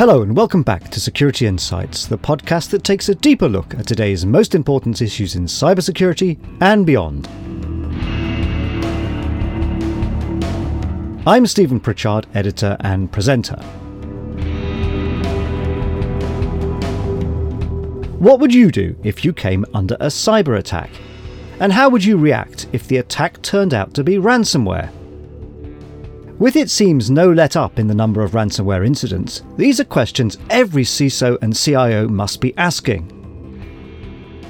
Hello, and welcome back to Security Insights, the podcast that takes a deeper look at today's most important issues in cybersecurity and beyond. I'm Stephen Pritchard, editor and presenter. What would you do if you came under a cyber attack? And how would you react if the attack turned out to be ransomware? With it seems no let up in the number of ransomware incidents, these are questions every CISO and CIO must be asking.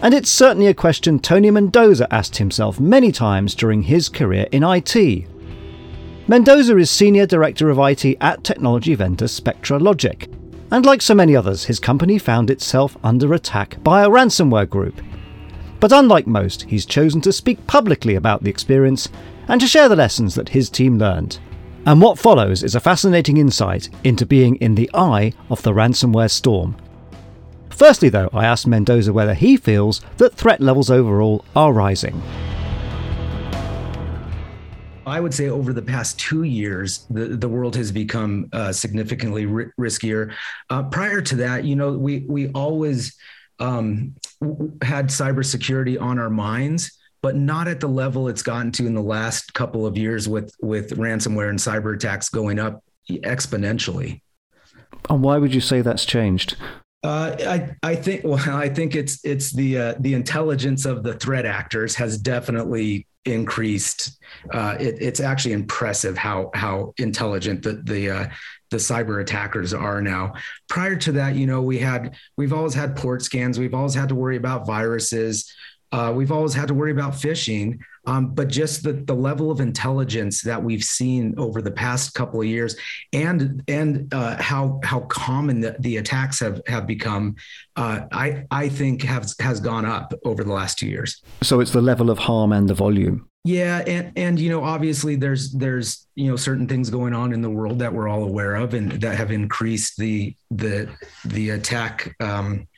And it's certainly a question Tony Mendoza asked himself many times during his career in IT. Mendoza is Senior Director of IT at technology vendor Spectra Logic, and like so many others, his company found itself under attack by a ransomware group. But unlike most, he's chosen to speak publicly about the experience and to share the lessons that his team learned. And what follows is a fascinating insight into being in the eye of the ransomware storm. Firstly, though, I asked Mendoza whether he feels that threat levels overall are rising. I would say over the past two years, the, the world has become uh, significantly ri- riskier. Uh, prior to that, you know, we we always um, had cybersecurity on our minds but not at the level it's gotten to in the last couple of years with with ransomware and cyber attacks going up exponentially. And why would you say that's changed? Uh, I I think well I think it's it's the uh, the intelligence of the threat actors has definitely increased. Uh, it, it's actually impressive how how intelligent the the uh, the cyber attackers are now. Prior to that, you know, we had we've always had port scans. We've always had to worry about viruses. Uh, we've always had to worry about phishing, um, but just the, the level of intelligence that we've seen over the past couple of years, and and uh, how how common the, the attacks have have become, uh, I I think has has gone up over the last two years. So it's the level of harm and the volume. Yeah, and and you know obviously there's there's you know certain things going on in the world that we're all aware of and that have increased the the the attack. Um,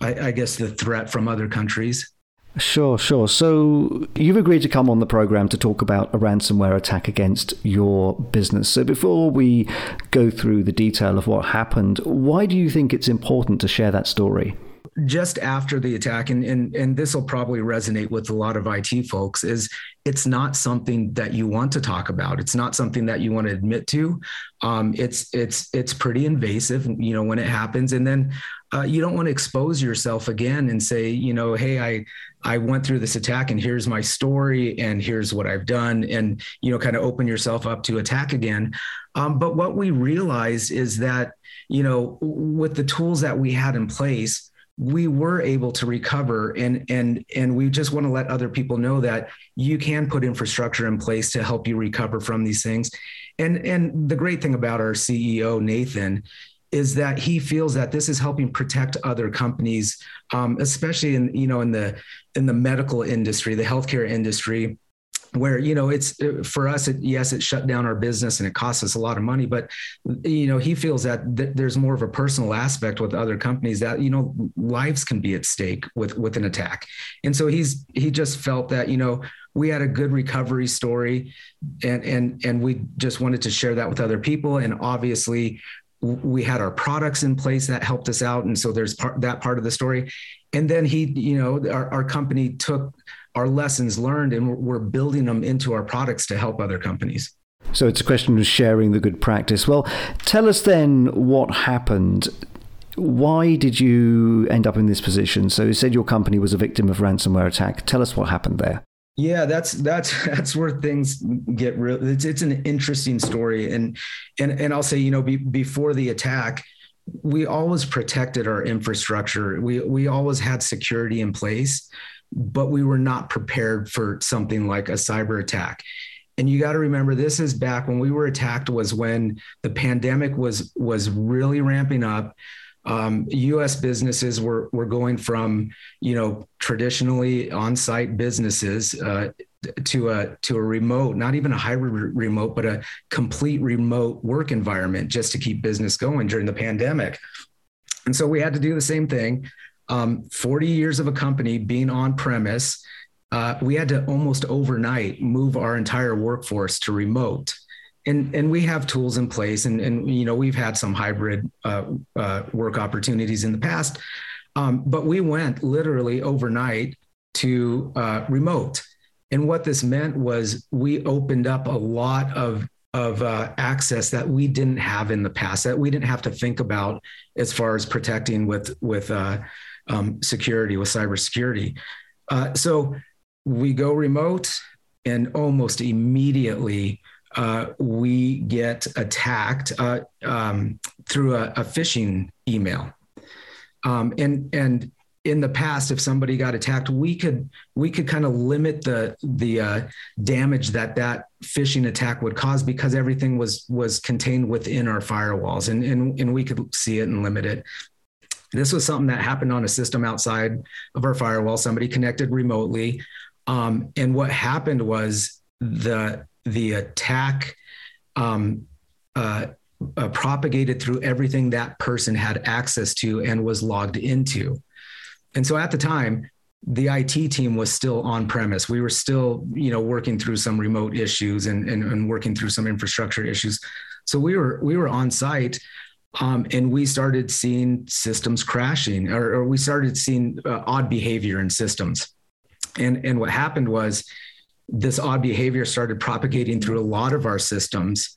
I, I guess the threat from other countries. Sure, sure. So you've agreed to come on the program to talk about a ransomware attack against your business. So before we go through the detail of what happened, why do you think it's important to share that story? Just after the attack and and, and this will probably resonate with a lot of IT folks is it's not something that you want to talk about. It's not something that you want to admit to. Um, it's it's it's pretty invasive you know when it happens. And then uh, you don't want to expose yourself again and say you know hey I I went through this attack and here's my story and here's what I've done and you know kind of open yourself up to attack again. Um, but what we realized is that you know with the tools that we had in place, we were able to recover and and and we just want to let other people know that you can put infrastructure in place to help you recover from these things. And and the great thing about our CEO Nathan is that he feels that this is helping protect other companies, um, especially in you know in the in the medical industry, the healthcare industry, where you know it's uh, for us it, yes it shut down our business and it cost us a lot of money but you know he feels that th- there's more of a personal aspect with other companies that you know lives can be at stake with with an attack. And so he's he just felt that you know we had a good recovery story and and and we just wanted to share that with other people. And obviously we had our products in place that helped us out. And so there's part, that part of the story. And then he you know our, our company took our lessons learned and we're building them into our products to help other companies. So it's a question of sharing the good practice. Well tell us then what happened. Why did you end up in this position? So you said your company was a victim of ransomware attack. Tell us what happened there. Yeah, that's that's that's where things get real. It's it's an interesting story, and and and I'll say, you know, be, before the attack, we always protected our infrastructure. We we always had security in place, but we were not prepared for something like a cyber attack. And you got to remember, this is back when we were attacked. Was when the pandemic was was really ramping up um, U.S. businesses were were going from you know traditionally on-site businesses uh, to a to a remote, not even a hybrid remote, but a complete remote work environment just to keep business going during the pandemic. And so we had to do the same thing. Um, 40 years of a company being on premise, uh, we had to almost overnight move our entire workforce to remote. and and we have tools in place, and and you know we've had some hybrid uh, uh, work opportunities in the past, um, but we went literally overnight to uh, remote, and what this meant was we opened up a lot of of uh, access that we didn't have in the past that we didn't have to think about as far as protecting with with uh, um, security with cybersecurity. Uh, so we go remote, and almost immediately uh, we get attacked uh, um, through a, a, phishing email. Um, and and in the past, if somebody got attacked, we could we could kind of limit the the uh, damage that that phishing attack would cause because everything was was contained within our firewalls, and and and we could see it and limit it. This was something that happened on a system outside of our firewall. Somebody connected remotely, um, and what happened was the the attack um, uh, uh, propagated through everything that person had access to and was logged into. And so at the time, the IT team was still on premise. We were still, you know, working through some remote issues and, and, and working through some infrastructure issues. So we were we were on site, um, and we started seeing systems crashing, or, or we started seeing uh, odd behavior in systems. And and what happened was this odd behavior started propagating through a lot of our systems,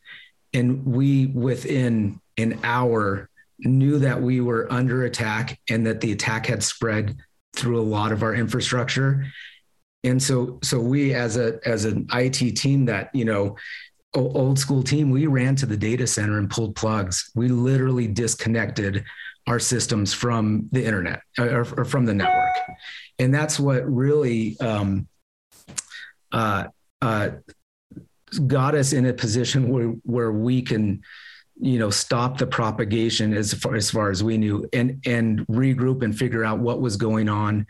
and we within an hour knew that we were under attack and that the attack had spread through a lot of our infrastructure and so so we as a as an IT team that you know old school team we ran to the data center and pulled plugs. We literally disconnected our systems from the internet or, or from the network. And that's what really um, uh, uh, got us in a position where where we can you know stop the propagation as far as far as we knew and and regroup and figure out what was going on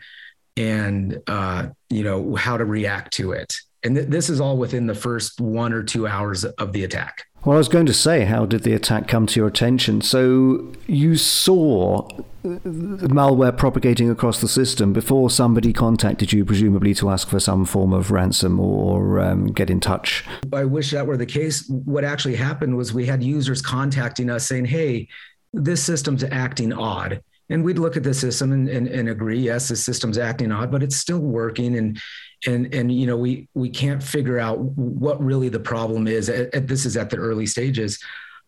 and uh, you know how to react to it and th- this is all within the first one or two hours of the attack well, I was going to say, how did the attack come to your attention? So you saw malware propagating across the system before somebody contacted you, presumably to ask for some form of ransom or um, get in touch. I wish that were the case. What actually happened was we had users contacting us saying, "Hey, this system's acting odd." And we'd look at the system and, and, and, agree yes the system's acting odd but it's still working. And and and you know we we can't figure out what really the problem is. At, at, this is at the early stages.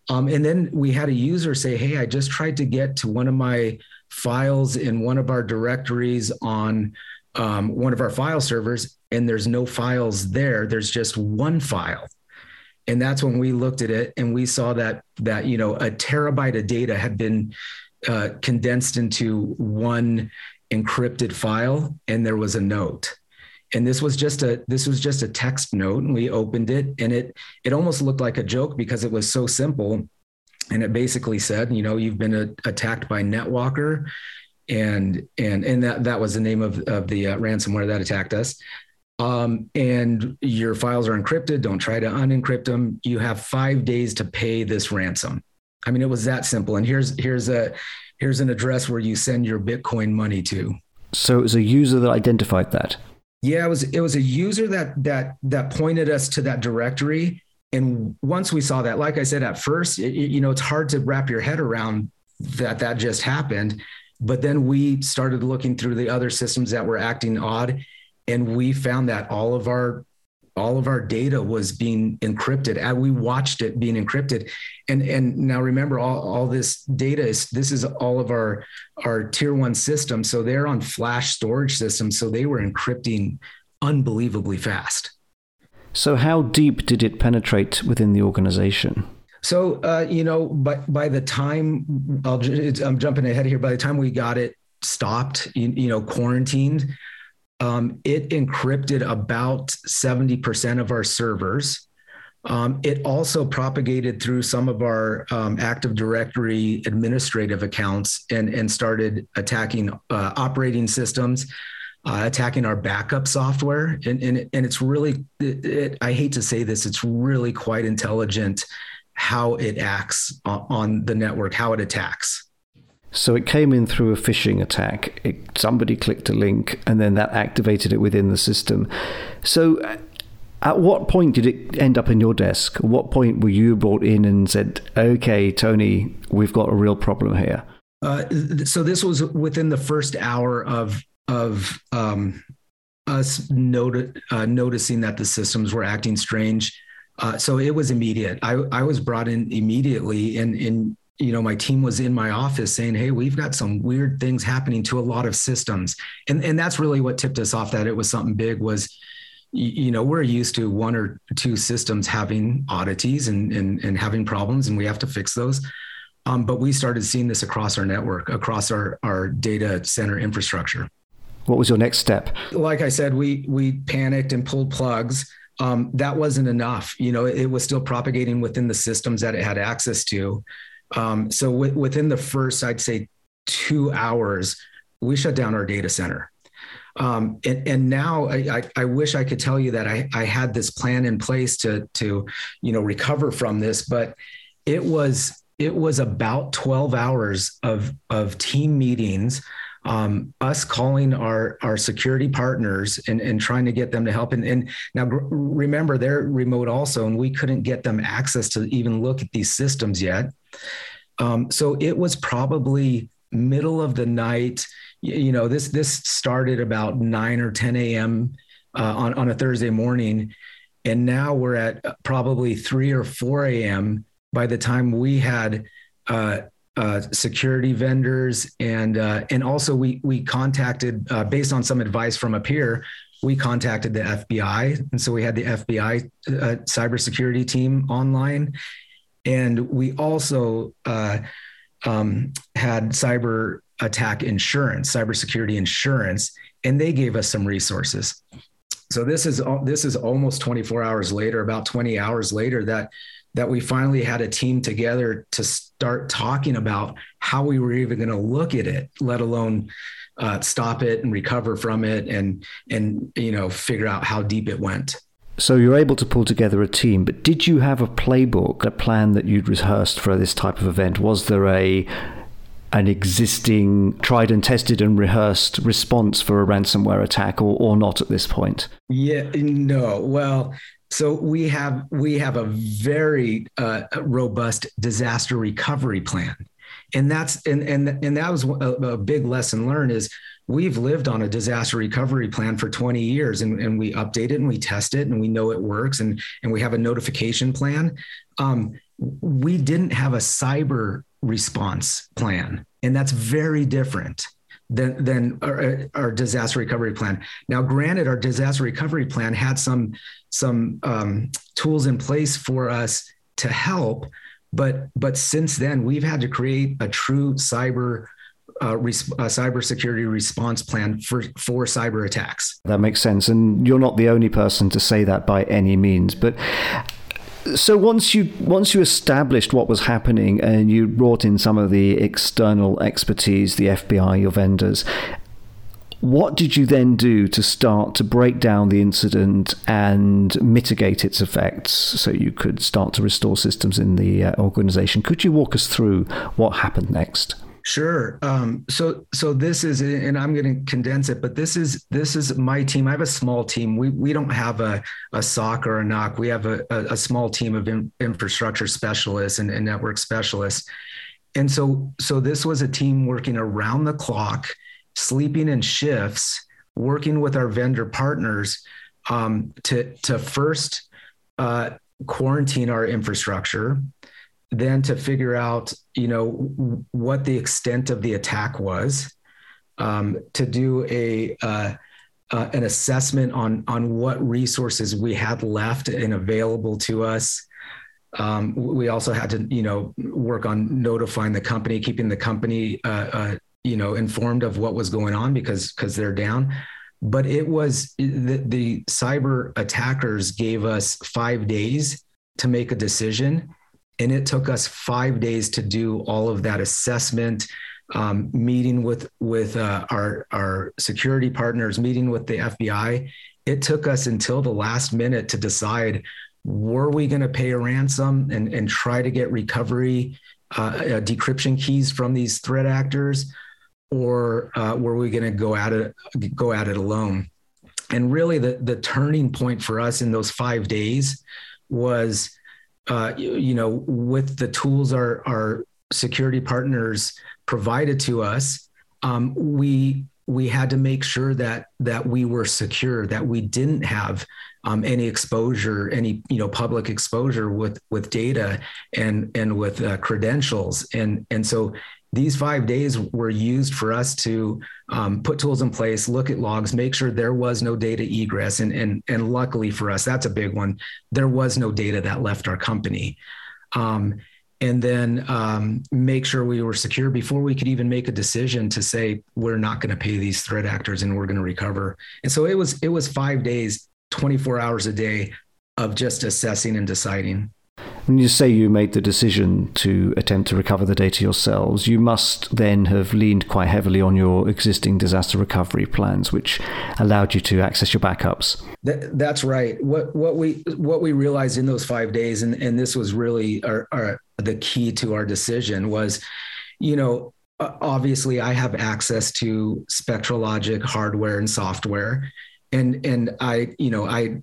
Um, and then we had a user say hey i just tried to get to one of my files in one of our directories on um, one of our file servers and there's no files there. There's just one file. And that's when we looked at it and we saw that that you know a terabyte of data had been uh, condensed into one encrypted file, and there was a note. And this was just a this was just a text note, and we opened it, and it it almost looked like a joke because it was so simple, and it basically said, you know, you've been a, attacked by NetWalker, and and and that that was the name of of the uh, ransomware that attacked us. Um, and your files are encrypted. Don't try to unencrypt them. You have five days to pay this ransom. I mean, it was that simple. And here's here's a here's an address where you send your Bitcoin money to. So it was a user that identified that. Yeah, it was it was a user that that that pointed us to that directory. And once we saw that, like I said at first, it, you know, it's hard to wrap your head around that that just happened. But then we started looking through the other systems that were acting odd, and we found that all of our all of our data was being encrypted and we watched it being encrypted. And and now remember all, all this data is this is all of our our tier one system. So they're on flash storage systems so they were encrypting unbelievably fast. So how deep did it penetrate within the organization? So uh, you know by by the time I'll, i'm jumping ahead here by the time we got it stopped you, you know quarantined um, it encrypted about 70% of our servers. Um, it also propagated through some of our um, Active Directory administrative accounts and, and started attacking uh, operating systems, uh, attacking our backup software. And, and, and it's really, it, it, I hate to say this, it's really quite intelligent how it acts on the network, how it attacks. So it came in through a phishing attack. It, somebody clicked a link and then that activated it within the system. So uh, At what point did it end up in your desk? At what point were you brought in and said, "Okay, Tony, we've got a real problem here"? Uh, so this was within the first hour of of um, us noti- uh, noticing that the systems were acting strange. Uh, so it was immediate. I, I was brought in immediately, and, and you know my team was in my office saying, "Hey, we've got some weird things happening to a lot of systems," and and that's really what tipped us off that it was something big. Was you know we're used to one or two systems having oddities and and, and having problems, and we have to fix those. Um, but we started seeing this across our network, across our our data center infrastructure. What was your next step? Like I said, we we panicked and pulled plugs. Um, that wasn't enough. You know, it was still propagating within the systems that it had access to. Um, so w- within the first, I'd say, two hours, we shut down our data center. Um, and, and, now I, I, I, wish I could tell you that I, I had this plan in place to to you know recover from this, but it was it was about 12 hours of of team meetings um, us calling our our security partners and, and trying to get them to help. And, and now remember, they're remote also, and we couldn't get them access to even look at these systems yet. Um, so it was probably middle of the night. You know, this this started about nine or 10 a.m. Uh, on on a Thursday morning, and now we're at probably three or 4 a.m. by the time we had uh, uh, security vendors, and uh, and also we we contacted uh, based on some advice from a peer. We contacted the FBI, and so we had the FBI uh, cybersecurity team online, and we also uh, um, had cyber attack insurance, cybersecurity insurance, and they gave us some resources. So this is this is almost 24 hours later, about 20 hours later that that we finally had a team together to start talking about how we were even going to look at it, let alone uh, stop it and recover from it, and and you know figure out how deep it went. So you're able to pull together a team, but did you have a playbook, a plan that you'd rehearsed for this type of event? Was there a an existing tried and tested and rehearsed response for a ransomware attack or, or not at this point? Yeah, no. Well, so we have we have a very uh, robust disaster recovery plan, and that's and and and that was a, a, big lesson learned is we've lived on a disaster recovery plan for 20 years, and, and we update it and we test it and we know it works and and we have a notification plan. Um, we didn't have a cyber response plan, and that's very different than than our, our, disaster recovery plan. Now, granted, our disaster recovery plan had some some um, tools in place for us to help, but but since then we've had to create a true cyber uh, res- uh, cybersecurity response plan for for cyber attacks. That makes sense, and you're not the only person to say that by any means, but so once you once you established what was happening and you brought in some of the external expertise, the FBI, your vendors, what did you then do to start to break down the incident and mitigate its effects so you could start to restore systems in the uh, organization? Could you walk us through what happened next? Sure. Um, so so this is, and I'm going to condense it, but this is this is my team. I have a small team. We we don't have a a SOC or a NOC. We have a, a, a small team of in, infrastructure specialists and, and network specialists. And so so this was a team working around the clock, sleeping in shifts, working with our vendor partners um, to to first uh, quarantine our infrastructure then to figure out, you know, what the extent of the attack was, um, to do a uh, uh, an assessment on on what resources we had left and available to us. Um, we also had to, you know, work on notifying the company, keeping the company, uh, uh you know, informed of what was going on because because they're down. But it was the, the cyber attackers gave us five days to make a decision and it took us five days to do all of that assessment, um, meeting with with uh, our our security partners, meeting with the FBI. It took us until the last minute to decide were we going to pay a ransom and and try to get recovery uh, uh, decryption keys from these threat actors, or uh, were we going to go at it go at it alone? and really the the turning point for us in those five days was uh, you, you, know with the tools our our security partners provided to us um, we we had to make sure that that we were secure that we didn't have um, any exposure any you know public exposure with with data and and with uh, credentials. And and so these five days were used for us to um, put tools in place, look at logs, make sure there was no data egress. And, and, and luckily for us, that's a big one. There was no data that left our company. Um, and then um, make sure we were secure before we could even make a decision to say we're not going to pay these threat actors and we're going to recover. And so it was it was five days, 24 hours a day of just assessing and deciding. When you say you made the decision to attempt to recover the data yourselves, you must then have leaned quite heavily on your existing disaster recovery plans, which allowed you to access your backups. That, that's right. What what we what we realized in those five days, and and this was really our, our the key to our decision was, you know, obviously I have access to SpectraLogic hardware and software, and and I you know I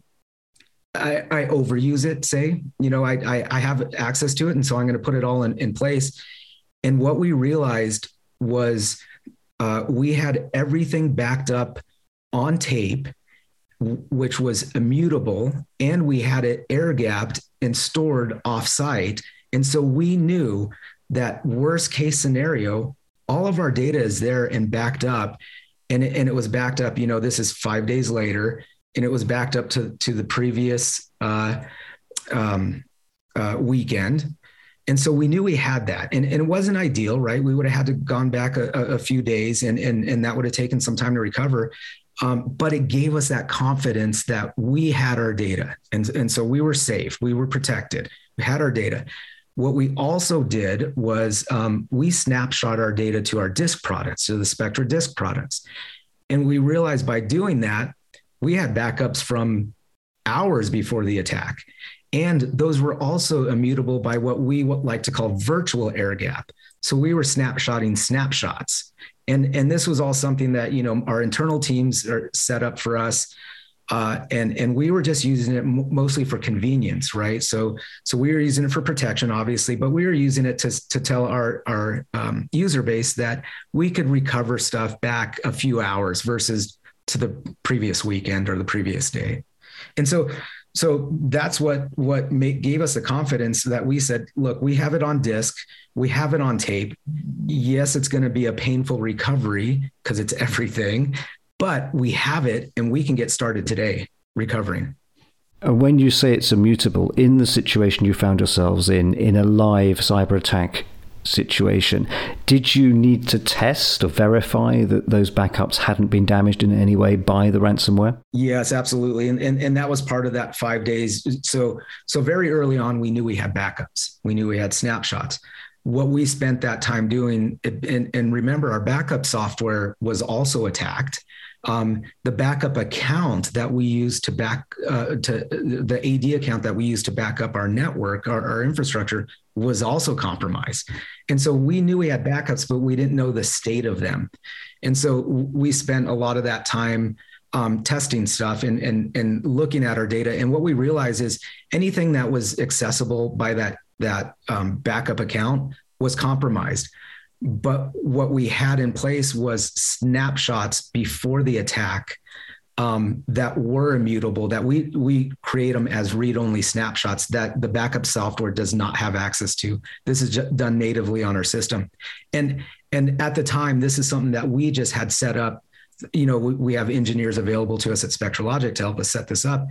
I, I, overuse it, say, you know, I, I, I, have access to it. And so I'm going to put it all in, in place. And what we realized was uh, we had everything backed up on tape, which was immutable, and we had it air gapped and stored offsite. And so we knew that worst case scenario, all of our data is there and backed up. And it, and it was backed up, you know, this is five days later and it was backed up to to the previous uh, um, uh, weekend. And so we knew we had that, and, and it wasn't ideal, right? We would have had to gone back a, a few days, and and and that would have taken some time to recover. Um, but it gave us that confidence that we had our data, and and so we were safe, we were protected, we had our data. What we also did was um, we snapshot our data to our disk products, to the Spectra disk products, and we realized by doing that we had backups from hours before the attack. And those were also immutable by what we like to call virtual air gap. So we were snapshotting snapshots. And, and this was all something that, you know, our internal teams are set up for us. Uh, and and we were just using it mostly for convenience, right? So so we were using it for protection, obviously, but we were using it to to tell our our um, user base that we could recover stuff back a few hours versus to the previous weekend or the previous day. And so so that's what what made, gave us the confidence that we said, look, we have it on disk, we have it on tape. Yes, it's going to be a painful recovery because it's everything, but we have it and we can get started today recovering. Uh, when you say it's immutable, in the situation you found yourselves in, in a live cyber attack situation. Did you need to test or verify that those backups hadn't been damaged in any way by the ransomware? Yes, absolutely. And, and, and that was part of that five days. So, so very early on, we knew we had backups. We knew we had snapshots. What we spent that time doing, and, and remember, our backup software was also attacked. Um, the backup account that we use to back uh, to the AD account that we use to back up our network, our, our infrastructure, was also compromised. And so we knew we had backups, but we didn't know the state of them. And so we spent a lot of that time um, testing stuff and, and, and looking at our data. And what we realized is anything that was accessible by that, that um, backup account was compromised. But what we had in place was snapshots before the attack um, that were immutable that we we create them as read-only snapshots that the backup software does not have access to. This is done natively on our system, and and at the time, this is something that we just had set up. You know, we, we have engineers available to us at SpectraLogic to help us set this up.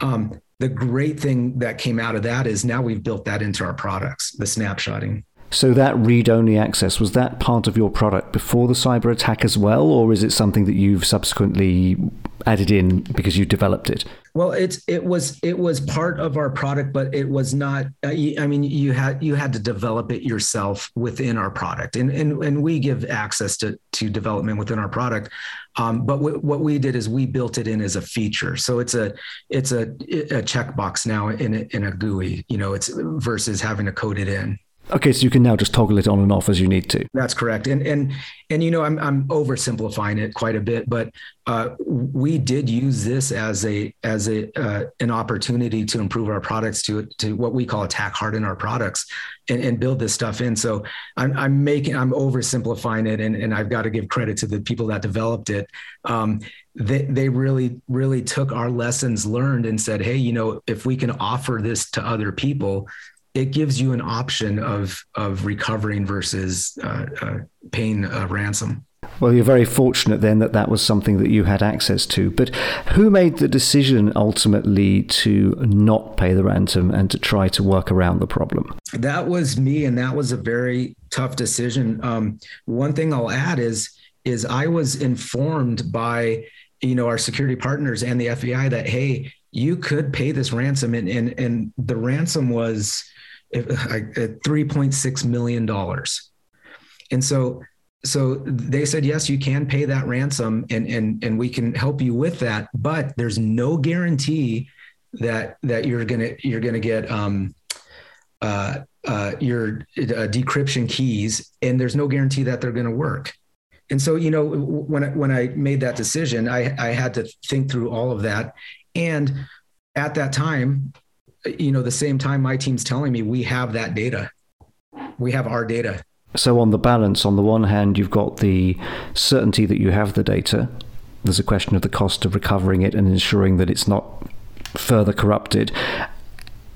Um, the great thing that came out of that is now we've built that into our products, the snapshotting. So that read-only access was that part of your product before the cyber attack as well, or is it something that you've subsequently added in because you developed it? Well, it's it was it was part of our product, but it was not. Uh, I mean, you had you had to develop it yourself within our product, and and and we give access to to development within our product. Um, but w- what we did is we built it in as a feature, so it's a it's a a checkbox now in a, in a GUI. You know, it's versus having to code it in. Okay, so you can now just toggle it on and off as you need to. That's correct. And and and you know, I'm I'm oversimplifying it quite a bit, but uh, we did use this as a as a uh, an opportunity to improve our products to to what we call attack harden our products and, and build this stuff in. So I'm I'm making I'm oversimplifying it, and and I've got to give credit to the people that developed it. Um, they they really really took our lessons learned and said, hey, you know, if we can offer this to other people it gives you an option of of recovering versus uh, uh, paying a ransom. Well, you're very fortunate then that that was something that you had access to. But who made the decision ultimately to not pay the ransom and to try to work around the problem? That was me, and that was a very tough decision. Um, one thing I'll add is is I was informed by you know our security partners and the FBI that hey, you could pay this ransom, and and and the ransom was $3.6 million. And so, so they said, yes, you can pay that ransom and, and, and we can help you with that, but there's no guarantee that, that you're going to, you're going to get, um, uh, uh, your uh, decryption keys and there's no guarantee that they're going to work. And so, you know, when I, when I made that decision, I, I had to think through all of that. And at that time, you know, the same time my team's telling me we have that data. We have our data. So, on the balance, on the one hand, you've got the certainty that you have the data. There's a question of the cost of recovering it and ensuring that it's not further corrupted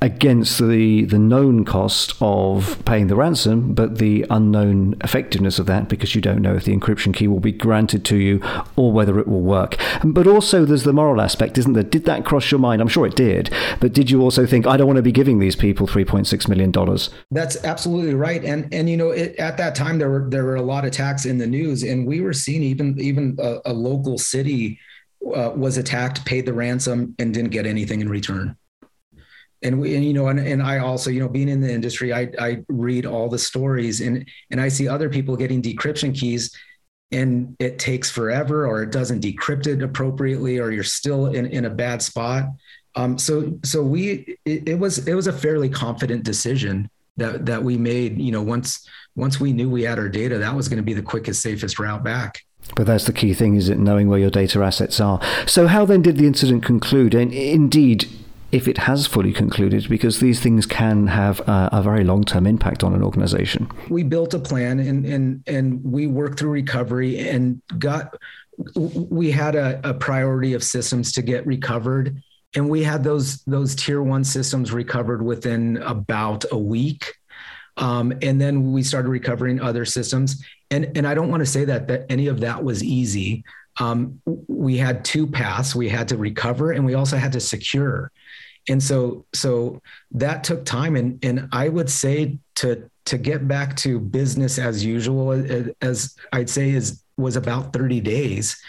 against the the known cost of paying the ransom, but the unknown effectiveness of that because you don't know if the encryption key will be granted to you or whether it will work. But also, there's the moral aspect, isn't there? Did that cross your mind? I'm sure it did. But did you also think, I don't want to be giving these people 3.6 million dollars? That's absolutely right. And and you know, it, at that time there were there were a lot of attacks in the news, and we were seeing even even a, a local city uh, was attacked, paid the ransom, and didn't get anything in return and we and you know and, and i also you know being in the industry i i read all the stories and and i see other people getting decryption keys and it takes forever or it doesn't decrypt it appropriately or you're still in, in a bad spot um, so so we it, it was it was a fairly confident decision that that we made you know once once we knew we had our data that was going to be the quickest safest route back but that's the key thing, is it knowing where your data assets are. So, how then did the incident conclude? And indeed, if it has fully concluded, because these things can have a, a very long term impact on an organization. We built a plan and, and, and we worked through recovery and got, we had a, a priority of systems to get recovered. And we had those, those tier one systems recovered within about a week. Um, and then we started recovering other systems. And, and I don't want to say that, that any of that was easy. Um, we had two paths. We had to recover and we also had to secure and so so that took time. And and i would say to to get back to business as usual as i'd say is was about 30 days.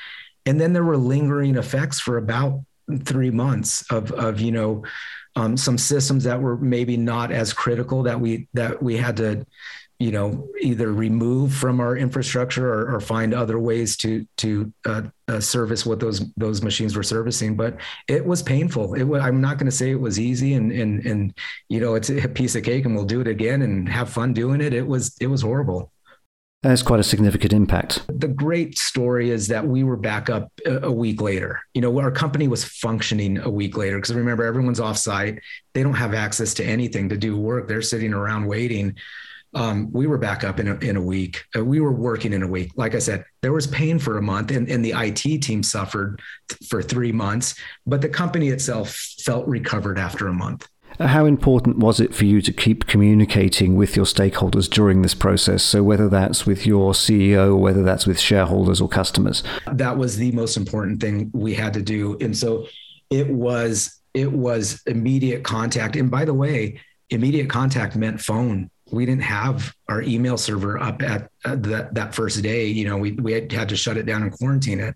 And then there were lingering effects for about three months of of you know um, some systems that were maybe not as critical that we that we had to you know either remove from our infrastructure or, or find other ways to to uh, uh, service what those those machines were servicing but it was painful it was, i'm not going to say it was easy and and and you know it's a piece of cake and we'll do it again and have fun doing it it was it was horrible that's quite a significant impact. The great story is that we were back up a, week later. You know, our company was functioning a week later because remember, everyone's offsite. They don't have access to anything to do work. They're sitting around waiting um, we were back up in a, in a week. Uh, we were working in a week. Like I said, there was pain for a month, and, and the IT team suffered th- for three months, but the company itself felt recovered after a month. Uh, how important was it for you to keep communicating with your stakeholders during this process? So, whether that's with your CEO whether that's with shareholders or customers? That was the most important thing we had to do. And so it was it was immediate contact. And by the way, immediate contact meant phone we didn't have our email server up at, that that first day. You know, we we had, had to shut it down and quarantine it.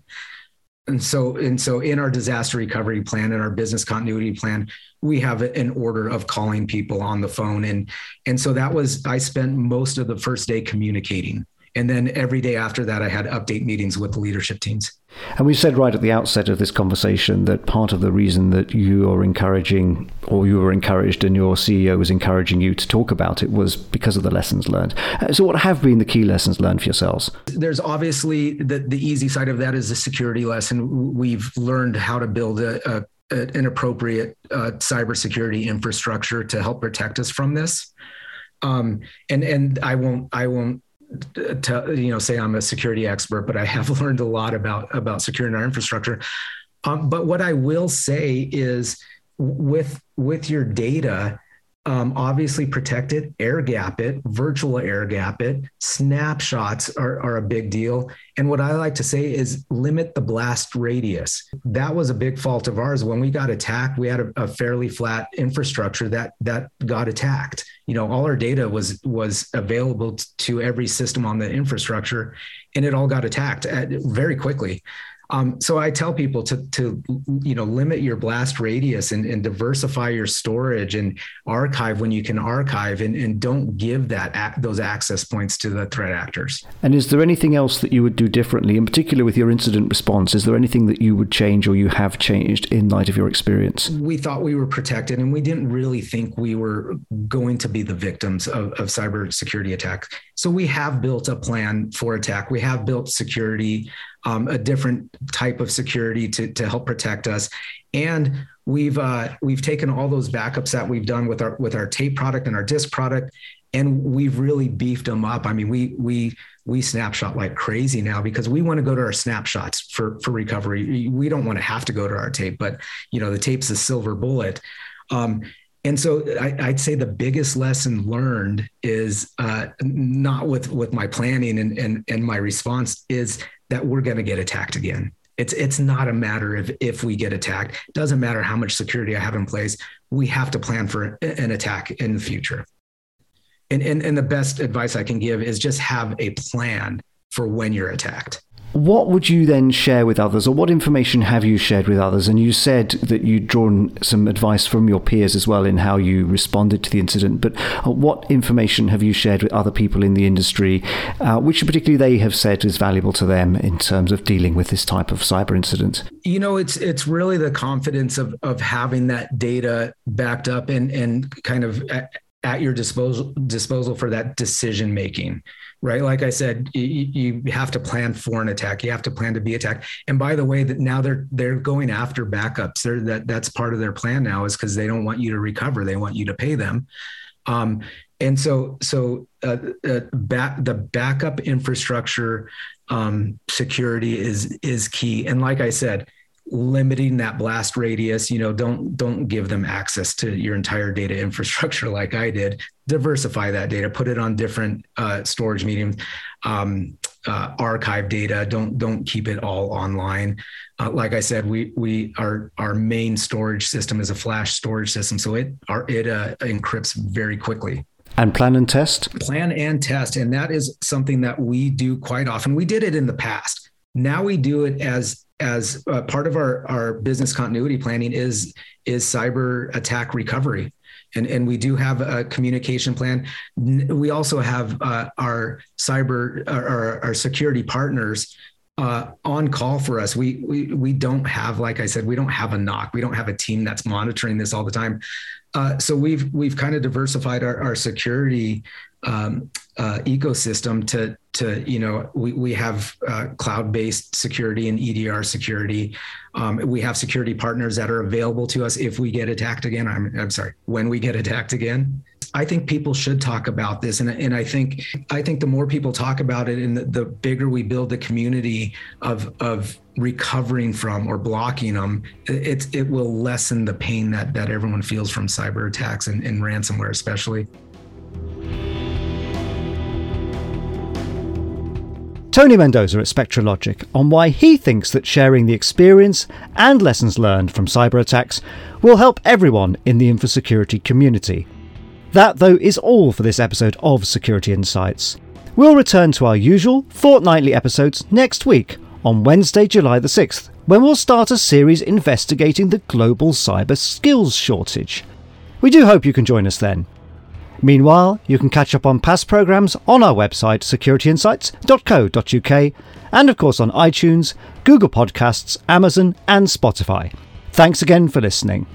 And so and so in our disaster recovery plan and our business continuity plan, we have an order of calling people on the phone and and so that was I spent most of the first day communicating And then every day after that, I had update meetings with the leadership teams. And we said right at the outset of this conversation that part of the reason that you are encouraging, or you were encouraged, and your CEO was encouraging you to talk about it was because of the lessons learned. Uh, so, what have been the key lessons learned for yourselves? There's obviously the, the easy side of that is the security lesson. We've learned how to build a, a an appropriate uh, cybersecurity infrastructure to help protect us from this. Um, and and I won't I won't to, you know say I'm a security expert, but I have learned a lot about about securing our infrastructure. Um, but what I will say is with with your data, um, obviously protect it, air gap it, virtual air gap it. Snapshots are, are a big deal. And what I like to say is limit the blast radius. That was a big fault of ours. When we got attacked, we had a, a fairly flat infrastructure that that got attacked. You know, all our data was was available to every system on the infrastructure, and it all got attacked at, very quickly. Um, so I tell people to to you know limit your blast radius and, and diversify your storage and archive when you can archive and, and don't give that those access points to the threat actors. And is there anything else that you would do differently, in particular with your incident response? Is there anything that you would change or you have changed in light of your experience? We thought we were protected, and we didn't really think we were going to be the victims of, of cybersecurity attacks. So we have built a plan for attack. We have built security um, a different type of security to, to help protect us. And we've uh, we've taken all those backups that we've done with our with our tape product and our disk product, and we've really beefed them up. I mean, we we we snapshot like crazy now because we want to go to our snapshots for for recovery. We don't want to have to go to our tape, but you know the tape's a silver bullet. Um, and so I, would say the biggest lesson learned is uh, not with with my planning and, and and my response is that we're going to get attacked again. It's it's not a matter of if we get attacked. It doesn't matter how much security I have in place. We have to plan for an attack in the future. And and, and the best advice I can give is just have a plan for when you're attacked what would you then share with others, or what information have you shared with others? And you said that you'd drawn some advice from your peers as well in how you responded to the incident. But uh, what information have you shared with other people in the industry, uh, which particularly they have said is valuable to them in terms of dealing with this type of cyber incident? You know, it's it's really the confidence of of having that data backed up and and kind of at, your disposal disposal for that decision making right? Like I said, you, you, have to plan for an attack. You have to plan to be attacked. And by the way, that now they're they're going after backups. They're, that that's part of their plan now is because they don't want you to recover. They want you to pay them. Um, and so so uh, uh, back, the backup infrastructure um, security is is key. And like I said, limiting that blast radius you know don't don't give them access to your entire data infrastructure like i did. Diversify that data put it on different uh, storage mediums um, uh, archive data. Don't don't keep it all online. Uh, like i said we we our our main storage system is a flash storage system. So it our, it uh, encrypts very quickly. And plan and test? Plan and test. And that is something that we do quite often. We did it in the past. Now we do it as as uh, part of our, our business continuity planning is is cyber attack recovery and and we do have a communication plan we also have uh, our cyber our, our security partners uh, on call for us. We, we we don't have, like I said, we don't have a NOC. We don't have a team that's monitoring this all the time. Uh, so we've we've kind of diversified our, our security um, uh, ecosystem to to you know we we have uh, cloud based security and EDR security. Um, we have security partners that are available to us if we get attacked again. I'm I'm sorry when we get attacked again. I think people should talk about this, and and I think I think the more people talk about it, and the, the bigger we build the community of of recovering from or blocking them, it it will lessen the pain that that everyone feels from cyber attacks and, and ransomware, especially. Tony Mendoza at SpectraLogic on why he thinks that sharing the experience and lessons learned from cyber attacks will help everyone in the infosecurity community. That, though, is all for this episode of Security Insights. We'll return to our usual fortnightly episodes next week on Wednesday, July the 6th, when we'll start a series investigating the global cyber skills shortage. We do hope you can join us then. Meanwhile, you can catch up on past programs on our website securityinsights.co.uk and of course on iTunes, Google Podcasts, Amazon and Spotify. Thanks again for listening.